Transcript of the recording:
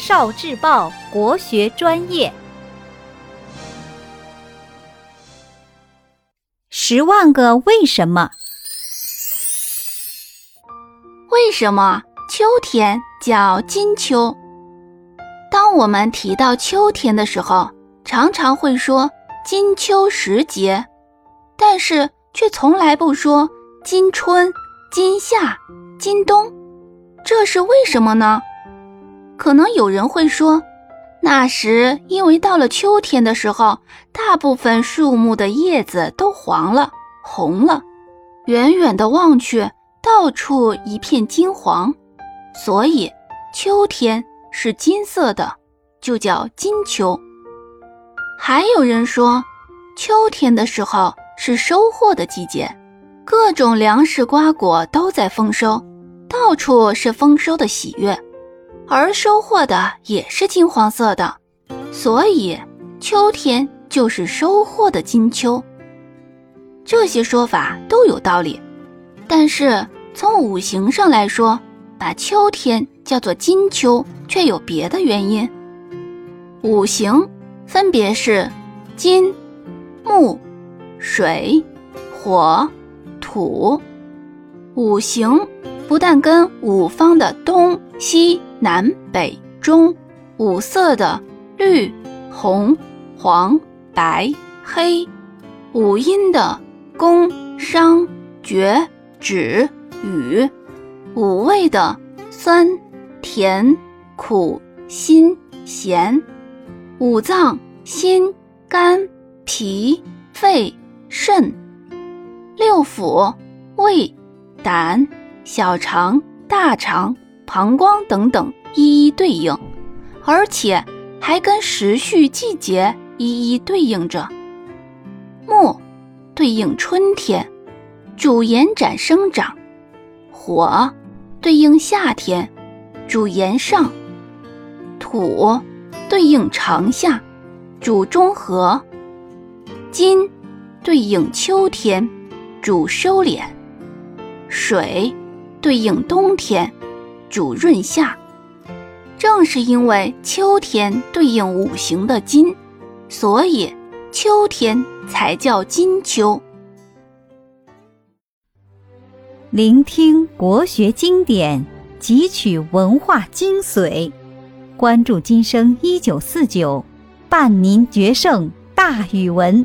少智报国学专业，十万个为什么？为什么秋天叫金秋？当我们提到秋天的时候，常常会说金秋时节，但是却从来不说金春、金夏、金冬，这是为什么呢？可能有人会说，那时因为到了秋天的时候，大部分树木的叶子都黄了、红了，远远的望去，到处一片金黄，所以秋天是金色的，就叫金秋。还有人说，秋天的时候是收获的季节，各种粮食瓜果都在丰收，到处是丰收的喜悦。而收获的也是金黄色的，所以秋天就是收获的金秋。这些说法都有道理，但是从五行上来说，把秋天叫做金秋却有别的原因。五行分别是金、木、水、火、土。五行不但跟五方的东西。南北中五色的绿、红、黄、白、黑，五音的宫、商、角、徵、羽，五味的酸、甜、苦、辛、咸，五脏心、肝、脾、肺、肾，六腑胃、胆、小肠、大肠。膀胱等等一一对应，而且还跟时序、季节一一对应着。木对应春天，主延展生长；火对应夏天，主延上；土对应长夏，主中和；金对应秋天，主收敛；水对应冬天。主润下，正是因为秋天对应五行的金，所以秋天才叫金秋。聆听国学经典，汲取文化精髓，关注今生一九四九，伴您决胜大语文。